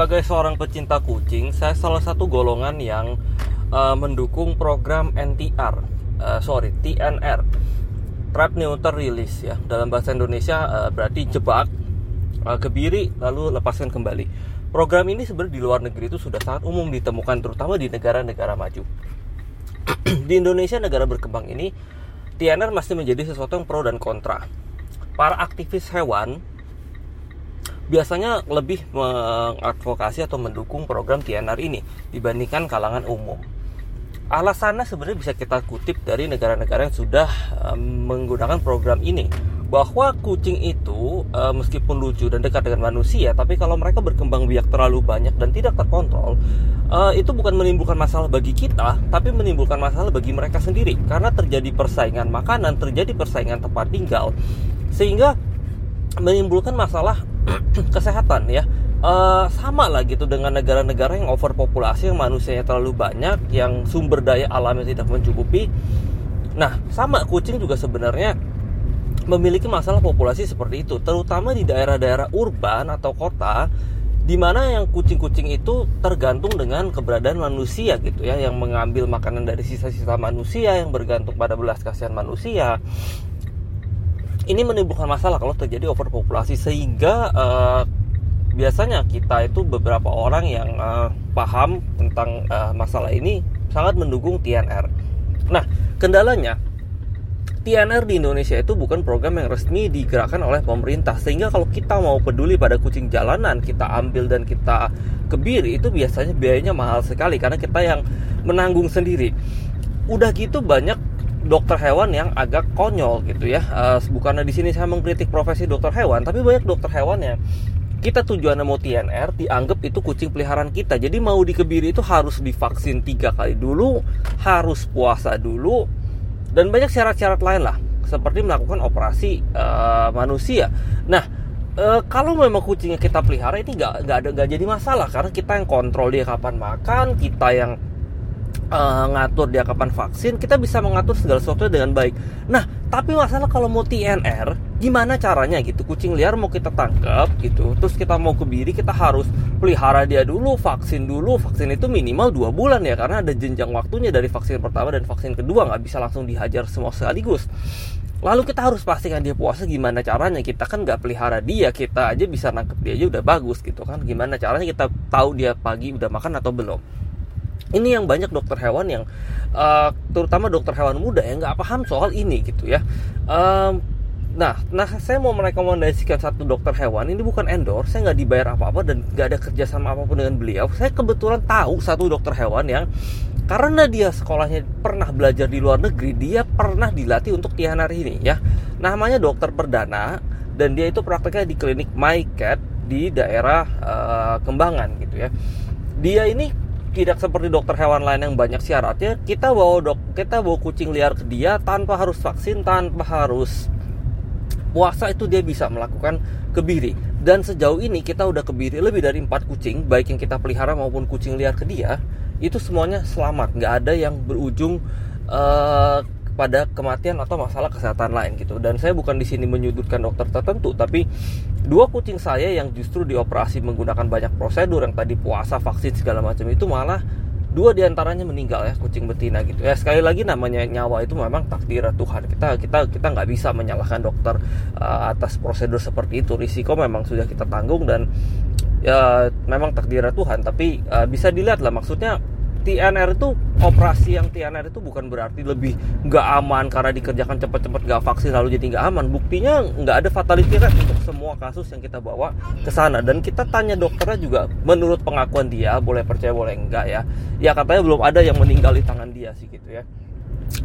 sebagai seorang pecinta kucing, saya salah satu golongan yang uh, mendukung program NTR, uh, sorry TNR, Trap Neuter Release ya. Dalam bahasa Indonesia uh, berarti jebak, uh, kebiri lalu lepaskan kembali. Program ini sebenarnya di luar negeri itu sudah sangat umum ditemukan, terutama di negara-negara maju. di Indonesia negara berkembang ini, TNR masih menjadi sesuatu yang pro dan kontra. Para aktivis hewan biasanya lebih mengadvokasi atau mendukung program TNR ini dibandingkan kalangan umum. Alasannya sebenarnya bisa kita kutip dari negara-negara yang sudah menggunakan program ini bahwa kucing itu uh, meskipun lucu dan dekat dengan manusia, tapi kalau mereka berkembang biak terlalu banyak dan tidak terkontrol, uh, itu bukan menimbulkan masalah bagi kita, tapi menimbulkan masalah bagi mereka sendiri karena terjadi persaingan makanan, terjadi persaingan tempat tinggal, sehingga menimbulkan masalah kesehatan ya. Uh, sama lah gitu dengan negara-negara yang overpopulasi yang manusianya terlalu banyak yang sumber daya alamnya tidak mencukupi. Nah sama kucing juga sebenarnya memiliki masalah populasi seperti itu terutama di daerah-daerah urban atau kota di mana yang kucing-kucing itu tergantung dengan keberadaan manusia gitu ya yang mengambil makanan dari sisa-sisa manusia yang bergantung pada belas kasihan manusia ini menimbulkan masalah kalau terjadi overpopulasi sehingga uh, biasanya kita itu beberapa orang yang uh, paham tentang uh, masalah ini sangat mendukung TNR. Nah, kendalanya TNR di Indonesia itu bukan program yang resmi digerakkan oleh pemerintah sehingga kalau kita mau peduli pada kucing jalanan kita ambil dan kita kebiri itu biasanya biayanya mahal sekali karena kita yang menanggung sendiri. Udah gitu banyak dokter hewan yang agak konyol gitu ya. Uh, bukannya di sini saya mengkritik profesi dokter hewan, tapi banyak dokter hewan yang kita tujuannya mau TNR dianggap itu kucing peliharaan kita. Jadi mau dikebiri itu harus divaksin tiga kali dulu, harus puasa dulu, dan banyak syarat-syarat lain lah, seperti melakukan operasi uh, manusia. Nah, uh, kalau memang kucingnya kita pelihara ini nggak nggak ada nggak jadi masalah karena kita yang kontrol dia kapan makan, kita yang uh, ngatur dia kapan vaksin, kita bisa mengatur segala sesuatu dengan baik. Nah, tapi masalah kalau mau TNR, gimana caranya gitu? Kucing liar mau kita tangkap gitu, terus kita mau kebiri, kita harus pelihara dia dulu, vaksin dulu. Vaksin itu minimal dua bulan ya, karena ada jenjang waktunya dari vaksin pertama dan vaksin kedua, nggak bisa langsung dihajar semua sekaligus. Lalu kita harus pastikan dia puasa gimana caranya Kita kan nggak pelihara dia Kita aja bisa nangkep dia aja udah bagus gitu kan Gimana caranya kita tahu dia pagi udah makan atau belum ini yang banyak dokter hewan yang uh, terutama dokter hewan muda yang nggak paham soal ini gitu ya. Um, nah nah saya mau merekomendasikan satu dokter hewan. Ini bukan endorse saya nggak dibayar apa-apa dan nggak ada kerjasama apa pun dengan beliau. Saya kebetulan tahu satu dokter hewan yang karena dia sekolahnya pernah belajar di luar negeri dia pernah dilatih untuk TNR ini ya. Namanya dokter perdana dan dia itu prakteknya di klinik My Cat di daerah uh, Kembangan gitu ya. Dia ini tidak seperti dokter hewan lain yang banyak syaratnya kita bawa dok kita bawa kucing liar ke dia tanpa harus vaksin tanpa harus puasa itu dia bisa melakukan kebiri. Dan sejauh ini kita udah kebiri lebih dari empat kucing baik yang kita pelihara maupun kucing liar ke dia itu semuanya selamat. Nggak ada yang berujung uh, pada kematian atau masalah kesehatan lain gitu. Dan saya bukan di sini menyudutkan dokter tertentu, tapi dua kucing saya yang justru dioperasi menggunakan banyak prosedur yang tadi puasa, vaksin segala macam itu malah dua di antaranya meninggal ya kucing betina gitu. Ya sekali lagi namanya nyawa itu memang takdir Tuhan. Kita kita kita nggak bisa menyalahkan dokter uh, atas prosedur seperti itu. Risiko memang sudah kita tanggung dan ya memang takdir Tuhan. Tapi uh, bisa dilihat lah maksudnya TNR itu operasi yang TNR itu bukan berarti lebih nggak aman karena dikerjakan cepat-cepat nggak vaksin lalu jadi nggak aman. Buktinya nggak ada fatality rate untuk semua kasus yang kita bawa ke sana. Dan kita tanya dokternya juga menurut pengakuan dia boleh percaya boleh enggak ya? Ya katanya belum ada yang meninggal di tangan dia sih gitu ya.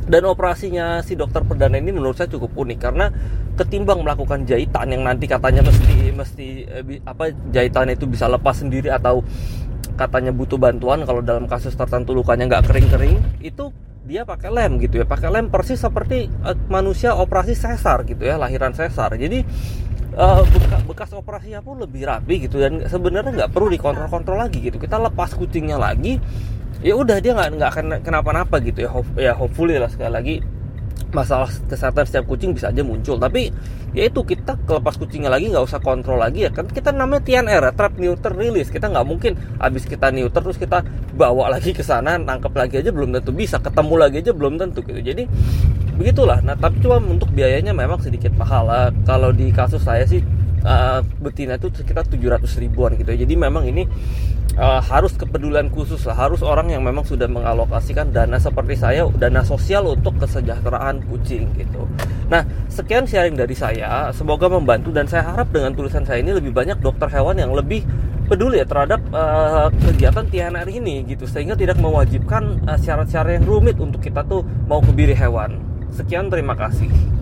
Dan operasinya si dokter perdana ini menurut saya cukup unik karena ketimbang melakukan jahitan yang nanti katanya mesti mesti eh, apa jahitan itu bisa lepas sendiri atau katanya butuh bantuan kalau dalam kasus tertentu lukanya nggak kering-kering itu dia pakai lem gitu ya. Pakai lem persis seperti uh, manusia operasi sesar gitu ya lahiran sesar. Jadi uh, bekas, bekas operasinya pun lebih rapi gitu dan sebenarnya nggak perlu dikontrol-kontrol lagi gitu. Kita lepas kucingnya lagi ya udah dia nggak nggak kenapa-napa gitu ya ya hopefully lah sekali lagi masalah kesehatan setiap kucing bisa aja muncul. Tapi ya itu kita kelepas kucingnya lagi nggak usah kontrol lagi ya kan? Kita namanya TNR ya trap neuter release. Kita nggak mungkin habis kita neuter terus kita bawa lagi ke sana nangkep lagi aja belum tentu bisa. Ketemu lagi aja belum tentu gitu. Jadi begitulah. Nah tapi cuma untuk biayanya memang sedikit mahal. Kalau di kasus saya sih uh, betina itu sekitar 700 ribuan gitu ya. jadi memang ini uh, harus kepedulian khusus lah. Harus orang yang memang sudah mengalokasikan dana seperti saya dana sosial untuk kesejahteraan kucing gitu. Nah sekian sharing dari saya. Semoga membantu dan saya harap dengan tulisan saya ini lebih banyak dokter hewan yang lebih peduli ya terhadap uh, kegiatan TNR ini gitu. Sehingga tidak mewajibkan syarat-syarat uh, yang rumit untuk kita tuh mau kebiri hewan. Sekian terima kasih